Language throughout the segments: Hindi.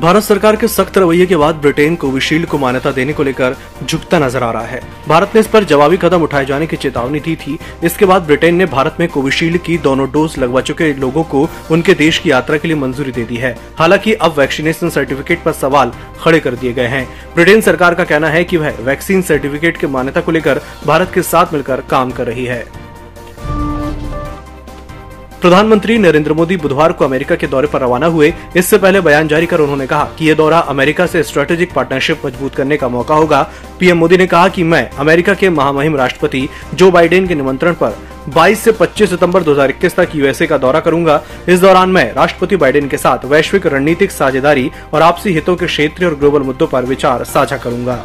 भारत सरकार के सख्त रवैये के बाद ब्रिटेन कोविशील्ड को मान्यता देने को लेकर झुकता नज़र आ रहा है। भारत ने इस पर जवाबी कदम उठाए जाने की चेतावनी दी थी। इसके बाद ब्रिटेन ने भारत में कोविशील्ड की दोनों डोज लगवा चुके लोगों को उनके देश की यात्रा के लिए मंजूरी दे दी है। हालाँकि अब वैक्सीनेशन सर्टिफिकेट पर सवाल खड़े कर दिए गए हैं। ब्रिटेन सरकार का कहना है की वह वैक्सीन सर्टिफिकेट की मान्यता को लेकर भारत के साथ मिलकर काम कर रही है। प्रधानमंत्री नरेंद्र मोदी बुधवार को अमेरिका के दौरे पर रवाना हुए। इससे पहले बयान जारी कर उन्होंने कहा कि यह दौरा अमेरिका से स्ट्रेटेजिक पार्टनरशिप मज़बूत करने का मौका होगा। पीएम मोदी ने कहा कि मैं अमेरिका के महामहिम राष्ट्रपति जो बाइडेन के निमंत्रण पर 22 से 25 सितंबर 2021 तक यूएसए का दौरा करूँगा। इस दौरान मैं राष्ट्रपति बाइडेन के साथ वैश्विक रणनीतिक साझेदारी और आपसी हितों के क्षेत्रीय और ग्लोबल मुद्दों पर विचार साझा करूँगा।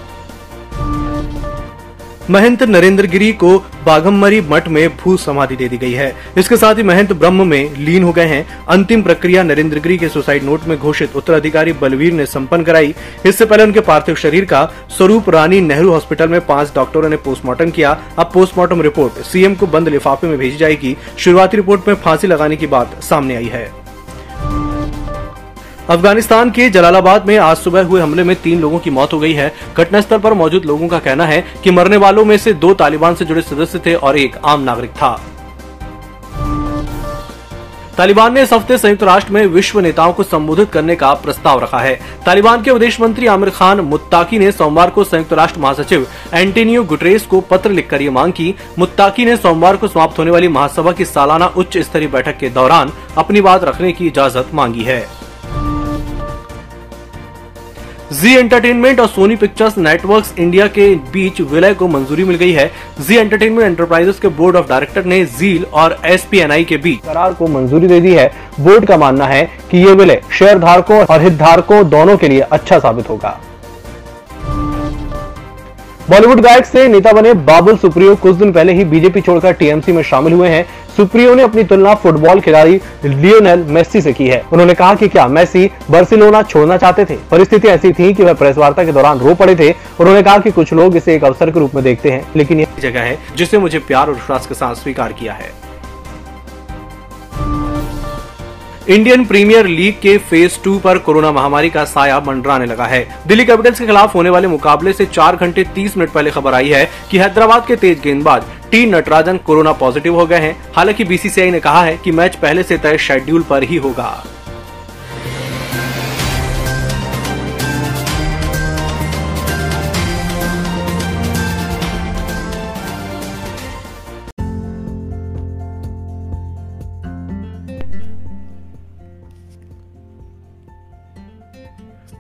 महंत नरेंद्र गिरी को बाघमरी मठ में भू समाधि दे दी गई है। इसके साथ ही महंत ब्रह्म में लीन हो गए हैं। अंतिम प्रक्रिया नरेंद्र गिरी के सुसाइड नोट में घोषित। उत्तराधिकारी बलवीर ने संपन्न कराई। इससे पहले उनके पार्थिव शरीर का स्वरूप रानी नेहरू हॉस्पिटल में पाँच डॉक्टरों ने पोस्टमार्टम किया। अब पोस्टमार्टम रिपोर्ट सीएम को बंद लिफाफे में भेजी जाएगी। शुरुआती रिपोर्ट में फांसी लगाने की बात सामने आई है। अफ़गानिस्तान के जलालाबाद में आज सुबह हुए हमले में तीन लोगों की मौत हो गई है। घटनास्थल पर मौजूद लोगों का कहना है कि मरने वालों में से दो तालिबान से जुड़े सदस्य थे और एक आम नागरिक था। तालिबान ने इस हफ़्ते संयुक्त राष्ट्र में विश्व नेताओं को संबोधित करने का प्रस्ताव रखा है। तालिबान के विदेश मंत्री आमिर खान मुत्ताकी ने सोमवार को संयुक्त राष्ट्र महासचिव एंटोनियो गुटरेस को पत्र लिखकर ये मांग की। मुत्ताकी ने सोमवार को समाप्त होने वाली महासभा की सालाना उच्च स्तरीय बैठक के दौरान अपनी बात रखने की इजाज़त मांगी है। जी एंटरटेनमेंट और सोनी पिक्चर्स नेटवर्क्स इंडिया के बीच विलय को मंजूरी मिल गई है। जी एंटरटेनमेंट एंटरप्राइजेस के बोर्ड ऑफ़ डायरेक्टर ने जील और एसपीएनआई के बीच करार को मंजूरी दे दी है। बोर्ड का मानना है कि ये विलय शेयर धारकों और हितधारकों दोनों के लिए अच्छा साबित होगा। बॉलीवुड गायक से नेता बने बाबुल सुप्रियो कुछ दिन पहले ही बीजेपी छोड़कर टीएमसी में शामिल हुए हैं। सुप्रियो ने अपनी तुलना फुटबॉल खिलाड़ी लियोनेल मेस्सी से की है। उन्होंने कहा कि क्या मेस्सी बर्सिलोना छोड़ना चाहते थे? परिस्थिति ऐसी थी कि वह प्रेस वार्ता के दौरान रो पड़े थे। उन्होंने कहा कि कुछ लोग इसे एक अवसर के रूप में देखते हैं, लेकिन यह जगह है जिसे मुझे प्यार और विश्वास के साथ स्वीकार किया है। इंडियन प्रीमियर लीग के फ़ेज़ टू पर कोरोना महामारी का साया मंडराने लगा है। दिल्ली कैपिटल्स के खिलाफ होने वाले मुकाबले से चार घंटे तीस मिनट पहले खबर आई है कि हैदराबाद के तेज गेंदबाज टी नटराजन कोरोना पॉजिटिव हो गए हैं। हालाँकि बीसीसीआई ने कहा है कि मैच पहले से तय शेड्यूल पर ही होगा।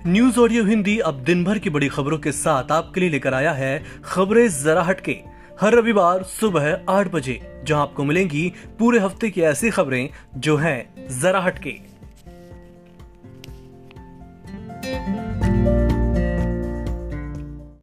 न्यूज़ ऑडियो हिंदी अब दिन भर की बड़ी खबरों के साथ आपके लिए लेकर आया है खबरें जरा हटके। हर रविवार सुबह आठ बजे, जहाँ आपको मिलेंगी पूरे हफ़्ते की ऐसी खबरें जो हैं जरा हटके।